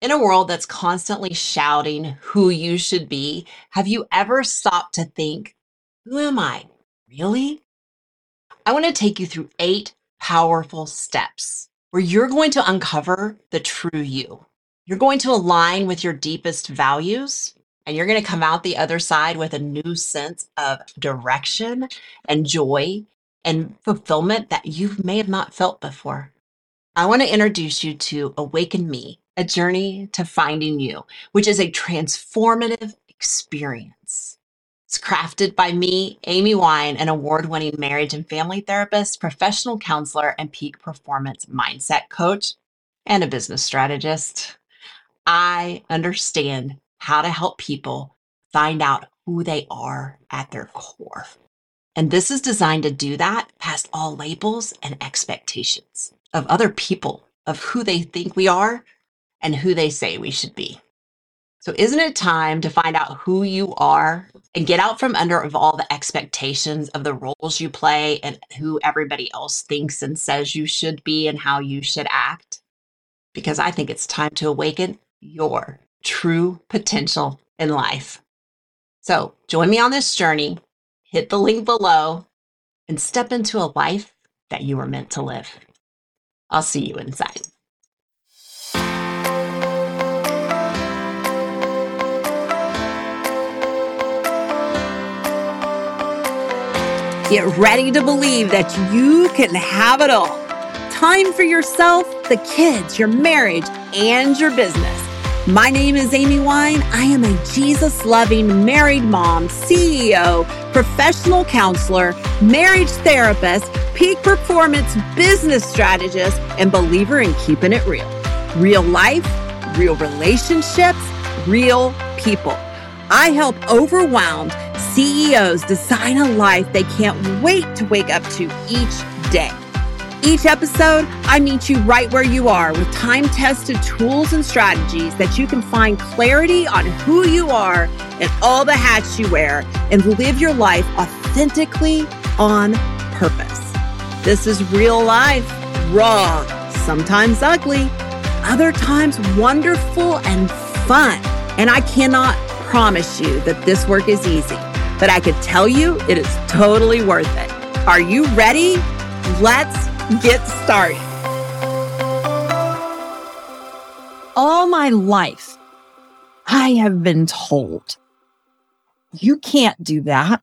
In a world that's constantly shouting who you should be, have you ever stopped to think, who am I? Really? I want to take you through eight powerful steps where you're going to uncover the true you. You're going to align with your deepest values, and you're going to come out the other side with a new sense of direction and joy and fulfillment that you may have not felt before. I want to introduce you to Awaken Me, a journey to finding you, which is a transformative experience. It's crafted by me, Amy Wine, an award winning marriage and family therapist, professional counselor, and peak performance mindset coach, and a business strategist. I understand how to help people find out who they are at their core. And this is designed to do that past all labels and expectations of other people, of who they think we are and who they say we should be. So, isn't it time to find out who you are and get out from under of all the expectations of the roles you play and who everybody else thinks and says you should be and how you should act? Because I think it's time to awaken your true potential in life. So, join me on this journey, hit the link below, and step into a life that you were meant to live. I'll see you inside. Get ready to believe that you can have it all. Time for yourself, the kids, your marriage, and your business. My name is Amy Wine. I am a Jesus loving married mom, CEO, professional counselor, marriage therapist, peak performance business strategist, and believer in keeping it real. Real life, real relationships, real people. I help overwhelmed CEOs design a life they can't wait to wake up to each day. Each episode, I meet you right where you are with time tested tools and strategies that you can find clarity on who you are and all the hats you wear and live your life authentically on purpose. This is real life, raw, sometimes ugly, other times wonderful and fun. And I cannot promise you that this work is easy, but I could tell you it is totally worth it. Are you ready? Let's get started. All my life, I have been told you can't do that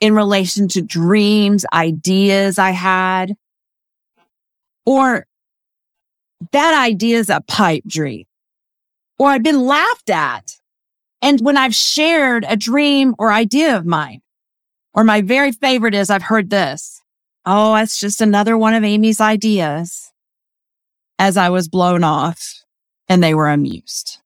in relation to dreams, ideas I had, or that idea is a pipe dream, or I've been laughed at. And when I've shared a dream or idea of mine, or my very favorite is I've heard this. Oh, that's just another one of Amy's ideas. As I was blown off and they were amused.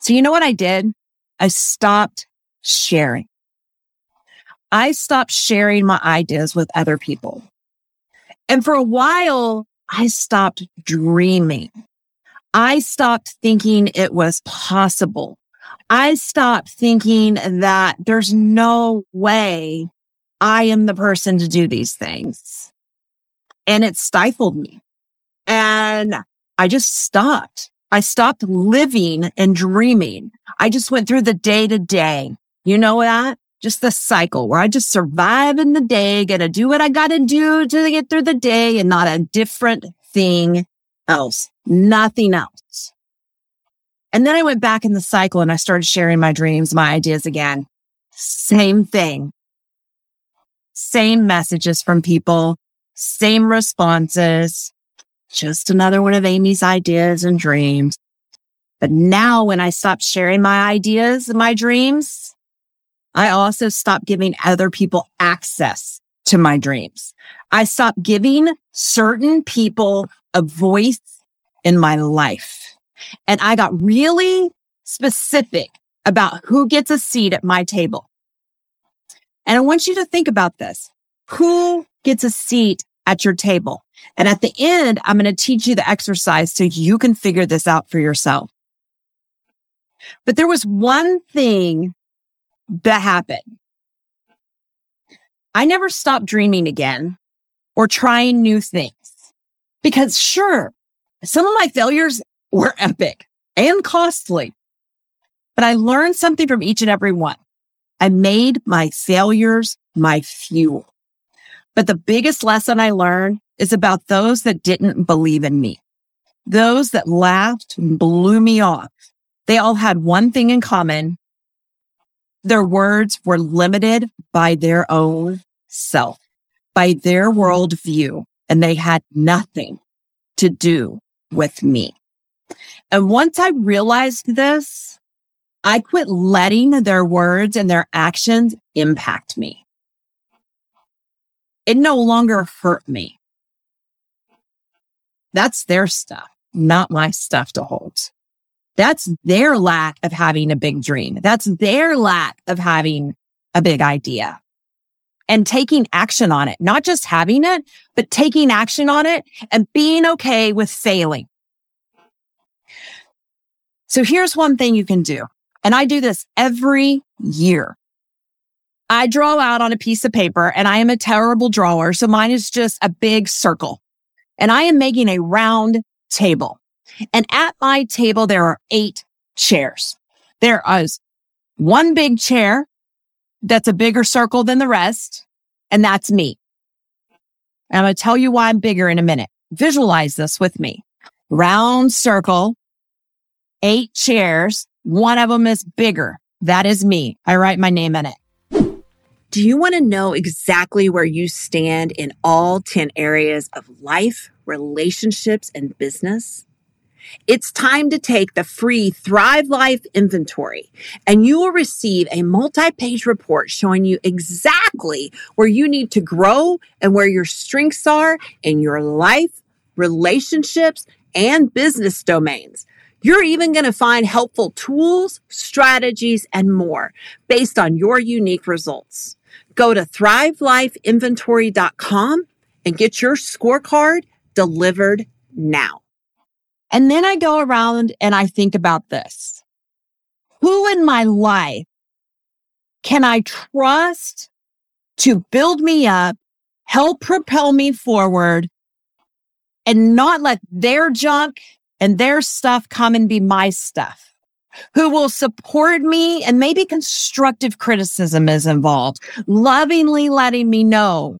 So you know what I did? I stopped sharing. I stopped sharing my ideas with other people. And for a while, I stopped dreaming. I stopped thinking it was possible. I stopped thinking that there's no way I am the person to do these things. And it stifled me. And I just stopped. I stopped living and dreaming. I just went through the day to day. You know that? Just the cycle where I just survive in the day, got to do what I got to do to get through the day and not a different thing else, nothing else. And then I went back in the cycle and I started sharing my dreams, my ideas again. Same thing same messages from people, same responses, just another one of Amy's ideas and dreams. But now when I stop sharing my ideas and my dreams, I also stop giving other people access to my dreams. I stop giving certain people a voice in my life. And I got really specific about who gets a seat at my table. And I want you to think about this. Who gets a seat at your table? And at the end, I'm going to teach you the exercise so you can figure this out for yourself. But there was one thing that happened. I never stopped dreaming again or trying new things because sure, some of my failures were epic and costly. But I learned something from each and every one. I made my failures my fuel. But the biggest lesson I learned is about those that didn't believe in me. Those that laughed and blew me off. They all had one thing in common. Their words were limited by their own self, by their worldview, and they had nothing to do with me. And once I realized this, I quit letting their words and their actions impact me. It no longer hurt me. That's their stuff, not my stuff to hold. That's their lack of having a big dream. That's their lack of having a big idea and taking action on it, not just having it, but taking action on it and being okay with failing. So here's one thing you can do. And I do this every year. I draw out on a piece of paper and I am a terrible drawer. So mine is just a big circle and I am making a round table. And at my table, there are eight chairs. There is one big chair that's a bigger circle than the rest. And that's me. And I'm going to tell you why I'm bigger in a minute. Visualize this with me. Round circle, eight chairs. One of them is bigger. That is me. I write my name in it. Do you want to know exactly where you stand in all 10 areas of life, relationships, and business? It's time to take the free Thrive Life inventory, and you will receive a multi page report showing you exactly where you need to grow and where your strengths are in your life, relationships, and business domains. You're even going to find helpful tools, strategies, and more based on your unique results. Go to thrivelifeinventory.com and get your scorecard delivered now. And then I go around and I think about this. Who in my life can I trust to build me up, help propel me forward and not let their junk and their stuff come and be my stuff? Who will support me and maybe constructive criticism is involved, lovingly letting me know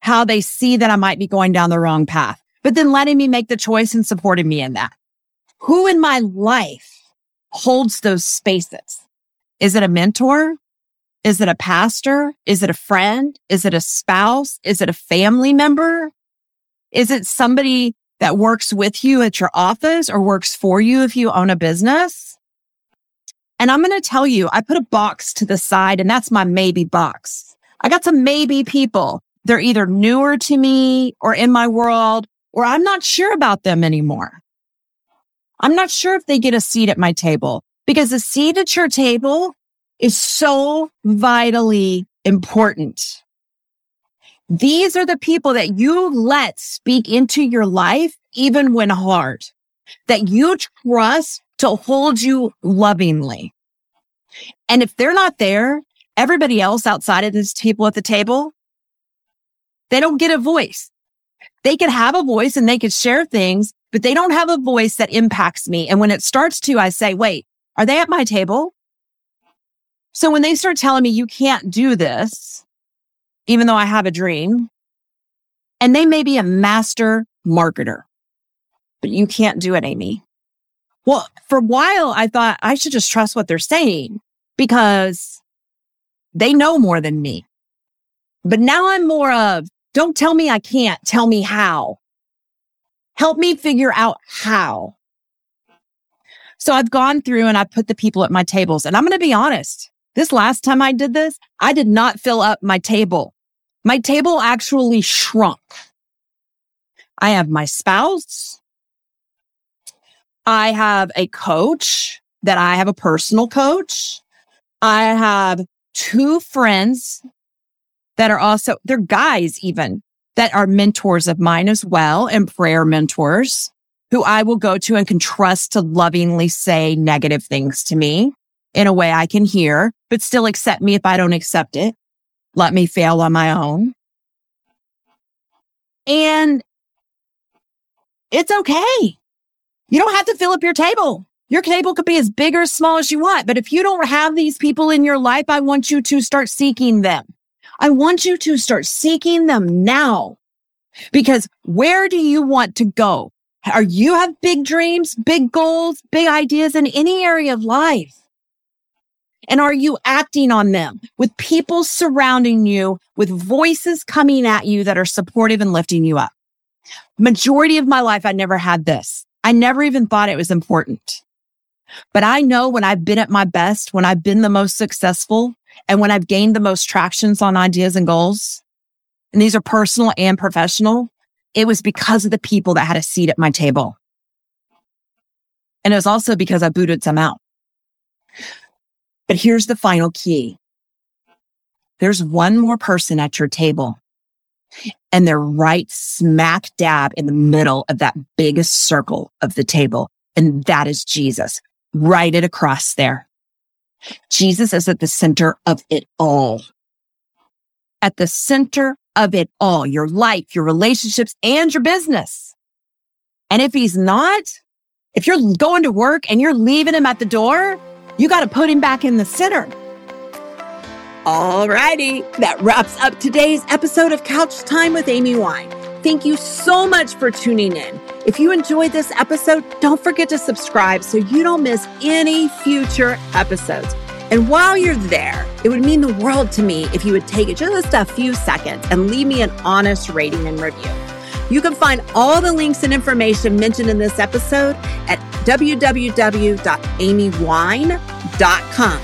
how they see that I might be going down the wrong path but then letting me make the choice and supporting me in that. Who in my life holds those spaces? Is it a mentor? Is it a pastor? Is it a friend? Is it a spouse? Is it a family member? Is it somebody that works with you at your office or works for you if you own a business? And I'm going to tell you, I put a box to the side and that's my maybe box. I got some maybe people. They're either newer to me or in my world or I'm not sure about them anymore. I'm not sure if they get a seat at my table because a seat at your table is so vitally important. These are the people that you let speak into your life, even when hard, that you trust to hold you lovingly. And if they're not there, everybody else outside of these people at the table, they don't get a voice. They could have a voice and they could share things, but they don't have a voice that impacts me. And when it starts to, I say, wait, are they at my table? So when they start telling me you can't do this, even though I have a dream, and they may be a master marketer, but you can't do it, Amy. Well, for a while, I thought I should just trust what they're saying because they know more than me. But now I'm more of don't tell me I can't. Tell me how. Help me figure out how. So I've gone through and I put the people at my tables and I'm going to be honest. This last time I did this, I did not fill up my table. My table actually shrunk. I have my spouse. I have a coach that I have a personal coach. I have two friends that are also, they're guys even that are mentors of mine as well and prayer mentors who I will go to and can trust to lovingly say negative things to me in a way I can hear, but still accept me if I don't accept it. Let me fail on my own. And it's okay. You don't have to fill up your table. Your table could be as big or as small as you want. But if you don't have these people in your life, I want you to start seeking them. I want you to start seeking them now because where do you want to go? Are you have big dreams, big goals, big ideas in any area of life? And are you acting on them with people surrounding you, with voices coming at you that are supportive and lifting you up? Majority of my life, I never had this. I never even thought it was important. But I know when I've been at my best, when I've been the most successful and when I've gained the most tractions on ideas and goals, and these are personal and professional, it was because of the people that had a seat at my table. And it was also because I booted some out. But here's the final key. There's one more person at your table and they're write smack dab in the middle of that biggest circle of the table. And that is Jesus. right it across there. Jesus is at the center of it all. At the center of it all, your life, your relationships, and your business. And if he's not, if you're going to work and you're leaving him at the door, you got to put him back in the center. All righty, that wraps up today's episode of Couch Time with Amy Wine. Thank you so much for tuning in. If you enjoyed this episode, don't forget to subscribe so you don't miss any future episodes. And while you're there, it would mean the world to me if you would take just a few seconds and leave me an honest rating and review. You can find all the links and information mentioned in this episode at www.amywine.com.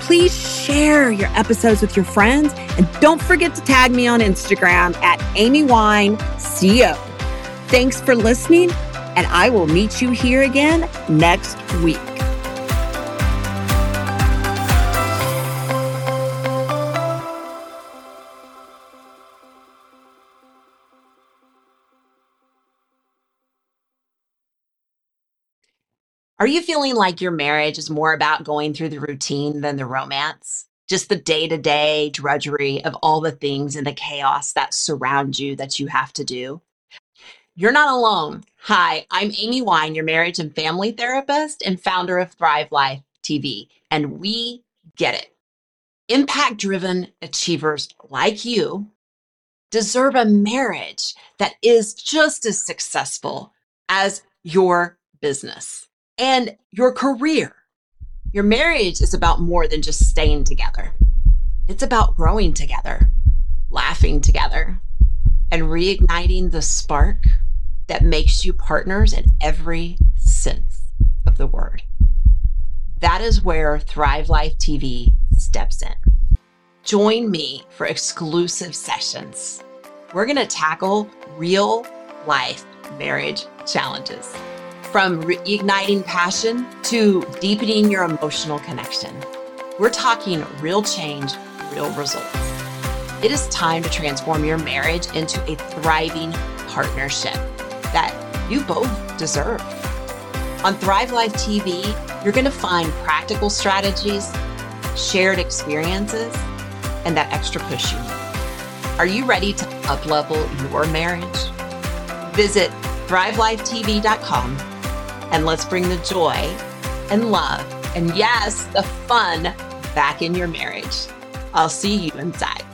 Please share your episodes with your friends and don't forget to tag me on Instagram at AmyWineCO. Thanks for listening, and I will meet you here again next week. Are you feeling like your marriage is more about going through the routine than the romance? Just the day to day drudgery of all the things and the chaos that surround you that you have to do? You're not alone. Hi, I'm Amy Wine, your marriage and family therapist and founder of Thrive Life TV, and we get it. Impact driven achievers like you deserve a marriage that is just as successful as your business and your career. Your marriage is about more than just staying together. It's about growing together, laughing together, and reigniting the spark that makes you partners in every sense of the word. That is where Thrive Life TV steps in. Join me for exclusive sessions. We're going to tackle real life marriage challenges from reigniting passion to deepening your emotional connection. We're talking real change, real results. It is time to transform your marriage into a thriving partnership that you both deserve. On Thrive Life TV, you're going to find practical strategies, shared experiences, and that extra push you need. Are you ready to uplevel your marriage? Visit thrivelifetv.com and let's bring the joy and love and yes, the fun back in your marriage. I'll see you inside.